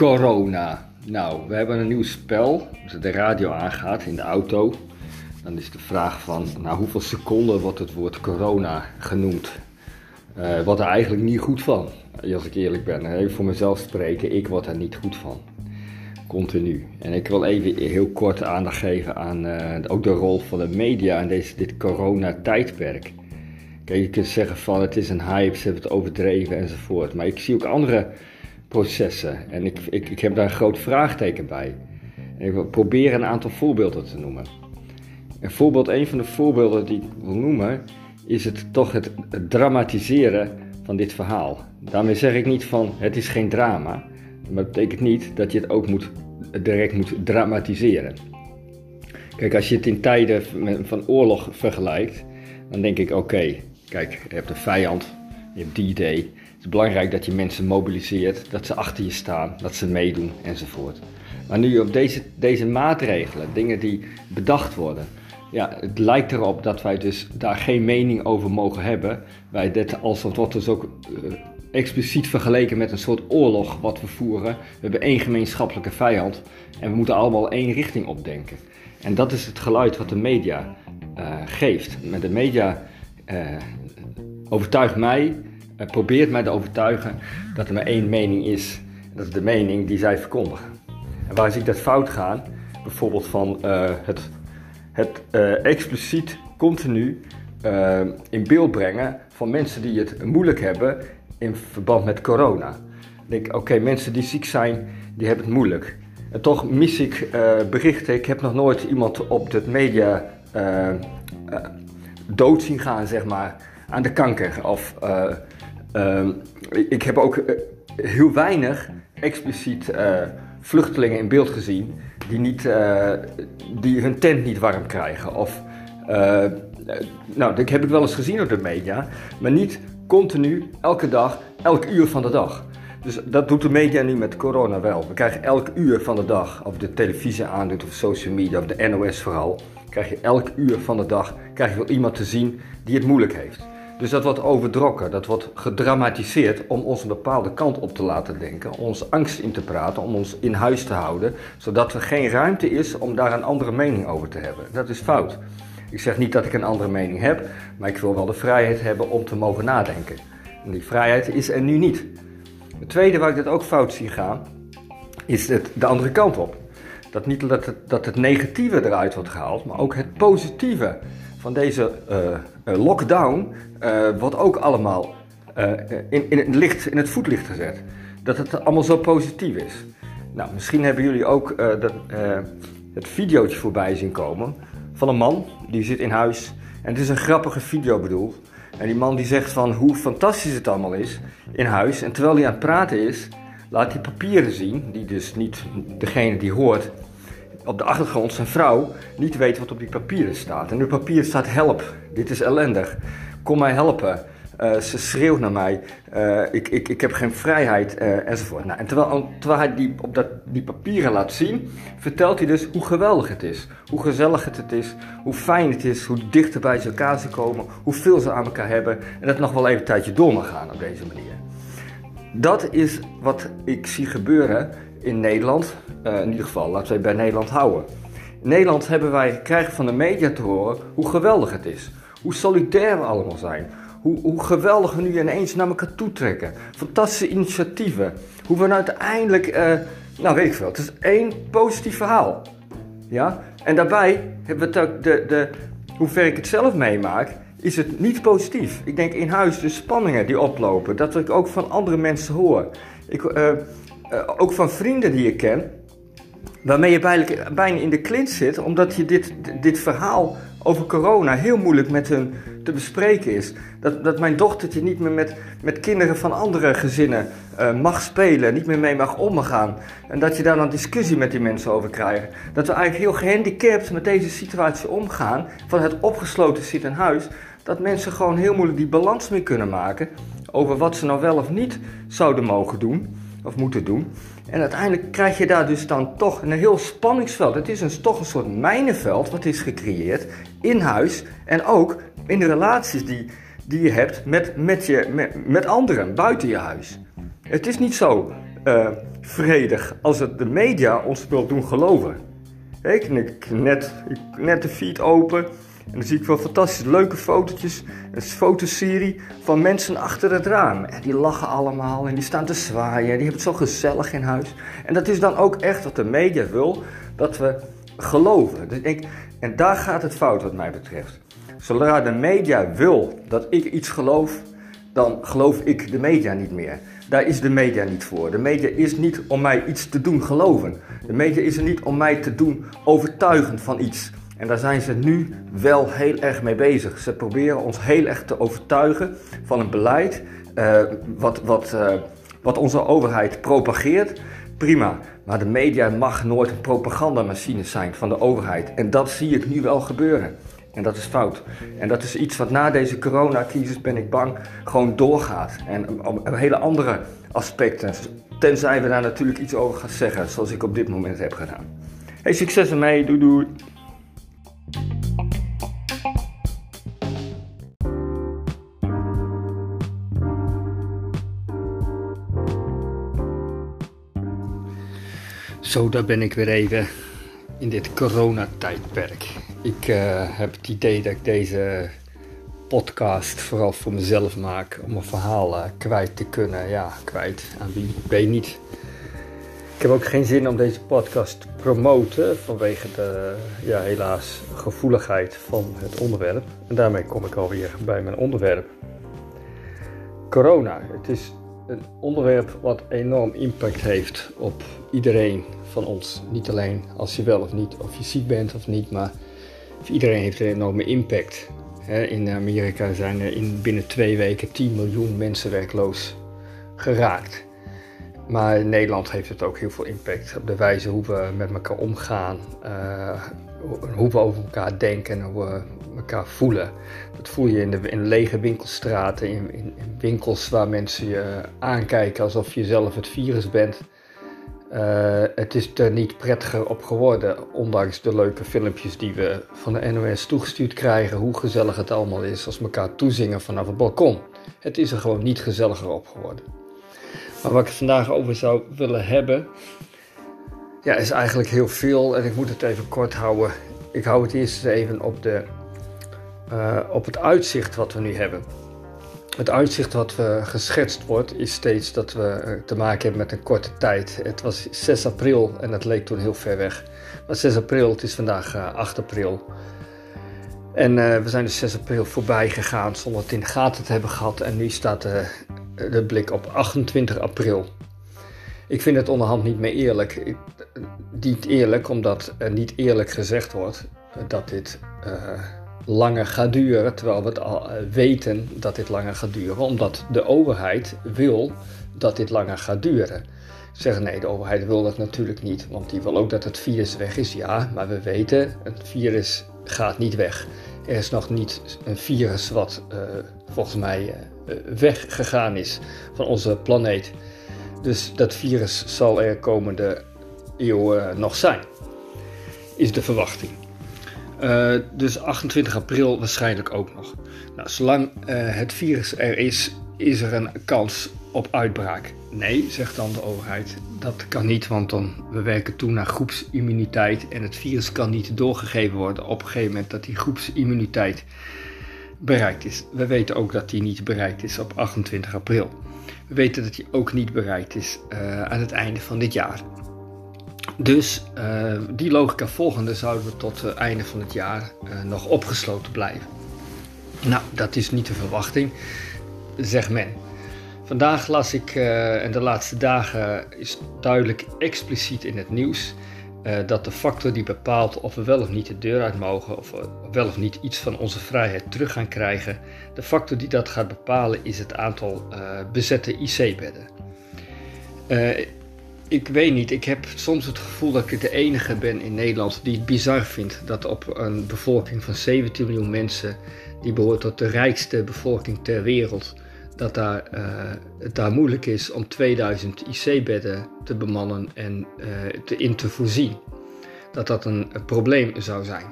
Corona. Nou, we hebben een nieuw spel. Als de radio aangaat in de auto, dan is de vraag van, nou hoeveel seconden wordt het woord corona genoemd? Uh, wat er eigenlijk niet goed van, als ik eerlijk ben. Even voor mezelf spreken, ik word er niet goed van. Continu. En ik wil even heel kort aandacht geven aan uh, ook de rol van de media in deze, dit corona-tijdperk. Je kunt zeggen van het is een hype, ze hebben het overdreven enzovoort. Maar ik zie ook andere processen. En ik, ik, ik heb daar een groot vraagteken bij. En ik wil proberen een aantal voorbeelden te noemen. Een voorbeeld, een van de voorbeelden die ik wil noemen, is het toch het, dramatiseren van dit verhaal. Daarmee zeg ik niet van het is geen drama, maar dat betekent niet dat je het ook moet, direct moet dramatiseren. Kijk, als je het in tijden van oorlog vergelijkt, dan denk ik oké, kijk, je hebt een vijand, je hebt die idee. Het is belangrijk dat je mensen mobiliseert, dat ze achter je staan, dat ze meedoen enzovoort. Maar nu op deze, deze maatregelen, dingen die bedacht worden, ja, het lijkt erop dat wij dus daar geen mening over mogen hebben. Wij dit als wordt dus ook uh, expliciet vergeleken met een soort oorlog wat we voeren. We hebben één gemeenschappelijke vijand en we moeten allemaal één richting opdenken. En dat is het geluid wat de media uh, geeft. Met de media overtuigt mij uh, probeert mij te overtuigen dat er maar één mening is. Dat is de mening die zij verkondigen. En waar zie ik dat fout gaan? Bijvoorbeeld van uh, het, het uh, expliciet continu in beeld brengen van mensen die het moeilijk hebben in verband met corona. Dan denk ik, oké, mensen die ziek zijn, die hebben het moeilijk. En toch mis ik berichten. Ik heb nog nooit iemand op de media dood zien gaan, zeg maar, aan de kanker. Of uh, ik heb ook eh, heel weinig expliciet uh, vluchtelingen in beeld gezien die, niet, die hun tent niet warm krijgen. Of, nou, dat heb ik wel eens gezien op de media, maar niet continu, elke dag, elk uur van de dag. Dus dat doet de media nu met corona wel. We krijgen elk uur van de dag, of de televisie aandoet, of social media, of de NOS vooral, krijg je elk uur van de dag krijg je wel iemand te zien die het moeilijk heeft. Dus dat wordt overdrokken, dat wordt gedramatiseerd om ons een bepaalde kant op te laten denken, ons angst in te praten, om ons in huis te houden, zodat er geen ruimte is om daar een andere mening over te hebben. Dat is fout. Ik zeg niet dat ik een andere mening heb, maar ik wil wel de vrijheid hebben om te mogen nadenken. En die vrijheid is er nu niet. Het tweede waar ik dit ook fout zie gaan, is het de andere kant op. Dat niet dat het, dat het negatieve eruit wordt gehaald, maar ook het positieve van deze uh, lockdown uh, wordt ook allemaal in, in, het licht, in het voetlicht gezet. Dat het allemaal zo positief is. Nou, misschien hebben jullie ook dat, het videootje voorbij zien komen van een man die zit in huis. En het is een grappige video bedoeld. En die man die zegt van hoe fantastisch het allemaal is in huis. En terwijl hij aan het praten is, laat hij papieren zien, die dus niet degene die hoort, op de achtergrond zijn vrouw niet weet wat op die papieren staat. En op papier staat help, dit is ellendig, kom mij helpen. Uh, ze schreeuwt naar mij, uh, ik, ik, ik heb geen vrijheid uh, enzovoort. Nou, en terwijl, hij die, op dat, die papieren laat zien, vertelt hij dus hoe geweldig het is. Hoe gezellig het is, hoe fijn het is, hoe dichter bij elkaar ze komen, hoeveel ze aan elkaar hebben. En dat nog wel even een tijdje door mag gaan op deze manier. Dat is wat ik zie gebeuren in Nederland. Uh, in ieder geval, laten we bij Nederland houden. In Nederland hebben wij, krijgen van de media te horen hoe geweldig het is. Hoe solidair we allemaal zijn. Hoe, hoe geweldig we nu ineens naar elkaar toe trekken. Fantastische initiatieven. Hoe we nou uiteindelijk, uh, nou weet ik veel, het is één positief verhaal. Ja? En daarbij hebben we de, de, hoe ver ik het zelf meemaak, is het niet positief. Ik denk in huis de spanningen die oplopen, dat ik ook van andere mensen hoor. Ik, uh, uh, ook van vrienden die ik ken, waarmee je bijna, bijna in de klint zit, omdat je dit, dit verhaal over corona heel moeilijk met hun te bespreken is. Dat, dat mijn dochtertje niet meer met, met kinderen van andere gezinnen uh, mag spelen, niet meer mee mag omgaan. En dat je daar dan discussie met die mensen over krijgt. Dat we eigenlijk heel gehandicapt met deze situatie omgaan, van het opgesloten zitten in huis. Dat mensen gewoon heel moeilijk die balans mee kunnen maken over wat ze nou wel of niet zouden mogen doen of moeten doen. En uiteindelijk krijg je daar dus dan toch een heel spanningsveld. Het is een, toch een soort mijnenveld wat is gecreëerd in huis en ook in de relaties die, die je hebt met, met, je, met, met anderen buiten je huis. Het is niet zo uh, vredig als het de media ons wil doen geloven. Ik net, net de feed open en dan zie ik wel fantastische leuke fotootjes. Een fotoserie van mensen achter het raam. En die lachen allemaal en die staan te zwaaien. Die hebben het zo gezellig in huis. En dat is dan ook echt wat de media wil, dat we geloven. Dus ik, en daar gaat het fout wat mij betreft. Zodra de media wil dat ik iets geloof, dan geloof ik de media niet meer. Daar is de media niet voor. De media is niet om mij iets te doen geloven. De media is er niet om mij te doen overtuigen van iets. En daar zijn ze nu wel heel erg mee bezig. Ze proberen ons heel erg te overtuigen van een beleid uh, wat, wat, uh, wat onze overheid propageert. Prima, maar de media mag nooit een propagandamachine zijn van de overheid. En dat zie ik nu wel gebeuren. En dat is fout. En dat is iets wat na deze coronacrisis, ben ik bang, gewoon doorgaat. En om hele andere aspecten. Tenzij we daar natuurlijk iets over gaan zeggen, zoals ik op dit moment heb gedaan. Hey, succes ermee. Doei doei. Zo, daar ben ik weer even in dit coronatijdperk. Ik uh, heb het idee dat ik deze podcast vooral voor mezelf maak om een verhaal uh, kwijt te kunnen. Ja, kwijt aan wie, weet niet. Ik heb ook geen zin om deze podcast te promoten vanwege de ja, helaas gevoeligheid van het onderwerp. En daarmee kom ik alweer bij mijn onderwerp. Corona. Het is een onderwerp wat enorm impact heeft op iedereen van ons. Niet alleen als je wel of niet, of je ziek bent of niet, maar iedereen heeft een enorme impact. In Amerika zijn er in binnen twee weken 10 miljoen mensen werkloos geraakt. Maar in Nederland heeft het ook heel veel impact op de wijze hoe we met elkaar omgaan, uh, hoe we over elkaar denken en hoe we elkaar voelen. Dat voel je in de, in lege winkelstraten, in, in, in, winkels waar mensen je aankijken alsof je zelf het virus bent. Uh, het is er niet prettiger op geworden, ondanks de leuke filmpjes die we van de NOS toegestuurd krijgen, hoe gezellig het allemaal is als elkaar toezingen vanaf het balkon. Het is er gewoon niet gezelliger op geworden. Maar wat ik vandaag over zou willen hebben, ja, is eigenlijk heel veel en ik moet het even kort houden. Ik hou het eerst even op, de, uh, op het uitzicht wat we nu hebben. Het uitzicht wat we geschetst wordt is steeds dat we eh, te maken hebben met een korte tijd. Het was 6 april en dat leek toen heel ver weg. Maar 6 april, het is vandaag 8 eh, april. En we zijn dus 6 april voorbij gegaan zonder het in de gaten te hebben gehad. En nu staat de, blik op 28 april. Ik vind het onderhand niet meer eerlijk. Ik, niet eerlijk omdat er niet eerlijk gezegd wordt dat dit... langer gaat duren, terwijl we het al eh, weten dat dit langer gaat duren, omdat de overheid wil dat dit langer gaat duren. Zeggen nee, de overheid wil dat natuurlijk niet, want die wil ook dat het virus weg is. Ja, maar we weten, het virus gaat niet weg. Er is nog niet een virus wat uh, volgens mij uh, weggegaan is van onze planeet. Dus dat virus zal er komende eeuw nog zijn, is de verwachting. Uh, dus 28 april waarschijnlijk ook nog. Nou, zolang uh, het virus er is, is er een kans op uitbraak. Nee, zegt dan de overheid. Dat kan niet, want dan, we werken toe naar groepsimmuniteit en het virus kan niet doorgegeven worden op een gegeven moment dat die groepsimmuniteit bereikt is. We weten ook dat die niet bereikt is op 28 april. We weten dat die ook niet bereikt is uh, aan het einde van dit jaar. Dus uh, die logica volgende zouden we tot het einde van het jaar uh, nog opgesloten blijven. Nou, dat is niet de verwachting, zegt men. Vandaag las ik, en de laatste dagen is duidelijk expliciet in het nieuws, dat de factor die bepaalt of we wel of niet de deur uit mogen, of we wel of niet iets van onze vrijheid terug gaan krijgen, de factor die dat gaat bepalen is het aantal bezette IC-bedden ik weet niet. Ik heb soms het gevoel dat ik de enige ben in Nederland die het bizar vindt dat op een bevolking van 17 miljoen mensen, die behoort tot de rijkste bevolking ter wereld, dat daar, uh, het daar moeilijk is om 2000 IC-bedden te bemannen en uh, te, in te voorzien. Dat dat een, probleem zou zijn.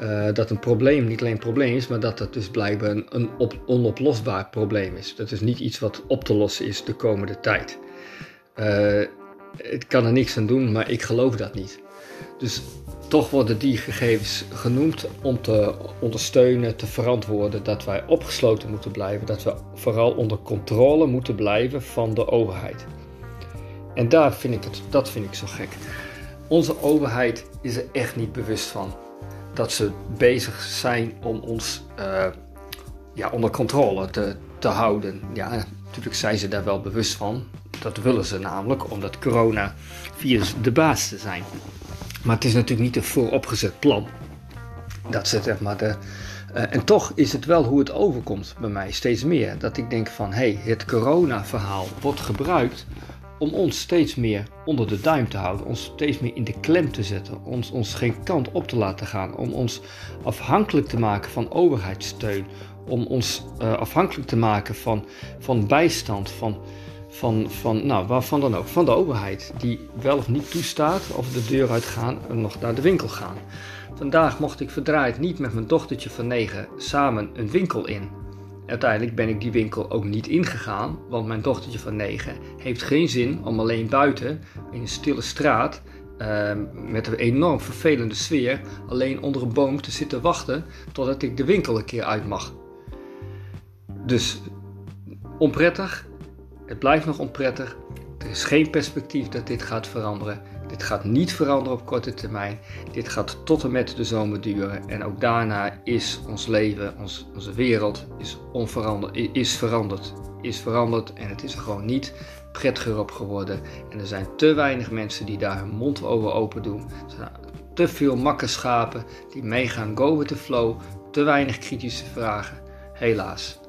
uh, dat een probleem niet alleen een probleem is, maar dat het dus blijkbaar een, een op, onoplosbaar probleem is. Dat is niet iets wat op te lossen is de komende tijd. Ik kan er niks aan doen, maar ik geloof dat niet. Dus toch worden die gegevens genoemd om te ondersteunen, te verantwoorden dat wij opgesloten moeten blijven, dat we vooral onder controle moeten blijven van de overheid. En daar vind ik het, dat vind ik zo gek. Onze overheid is er echt niet bewust van dat ze bezig zijn om ons uh, ja, onder controle te, te houden. Ja, natuurlijk zijn ze daar wel bewust van. Dat willen ze namelijk, omdat coronavirus de baas te zijn. Maar het is natuurlijk niet een vooropgezet plan. Dat ze zeg maar de. Uh, en toch is het wel hoe het overkomt bij mij steeds meer. Dat ik denk van hé, hey, het corona-verhaal wordt gebruikt om ons steeds meer onder de duim te houden, ons steeds meer in de klem te zetten, ons, ons geen kant op te laten gaan, om ons afhankelijk te maken van overheidssteun, om ons uh, afhankelijk te maken van, van bijstand, van, van, van nou, waarvan dan ook, van de overheid, die wel of niet toestaat of de deur uitgaan en nog naar de winkel gaan. Vandaag mocht ik verdraaid niet met mijn dochtertje van negen samen een winkel in. Uiteindelijk ben ik die winkel ook niet ingegaan, want mijn dochtertje van 9 heeft geen zin om alleen buiten in een stille straat uh, met een enorm vervelende sfeer alleen onder een boom te zitten wachten totdat ik de winkel een keer uit mag. Dus onprettig, het blijft nog onprettig. Er is geen perspectief dat dit gaat veranderen. Dit gaat niet veranderen op korte termijn. Dit gaat tot en met de zomer duren. En ook daarna is ons leven, onze wereld is, is veranderd. Is veranderd en het is er gewoon niet prettiger op geworden. En er zijn te weinig mensen die daar hun mond over open doen. Er zijn te veel makkenschapen die meegaan go with the flow. Te weinig kritische vragen. Helaas.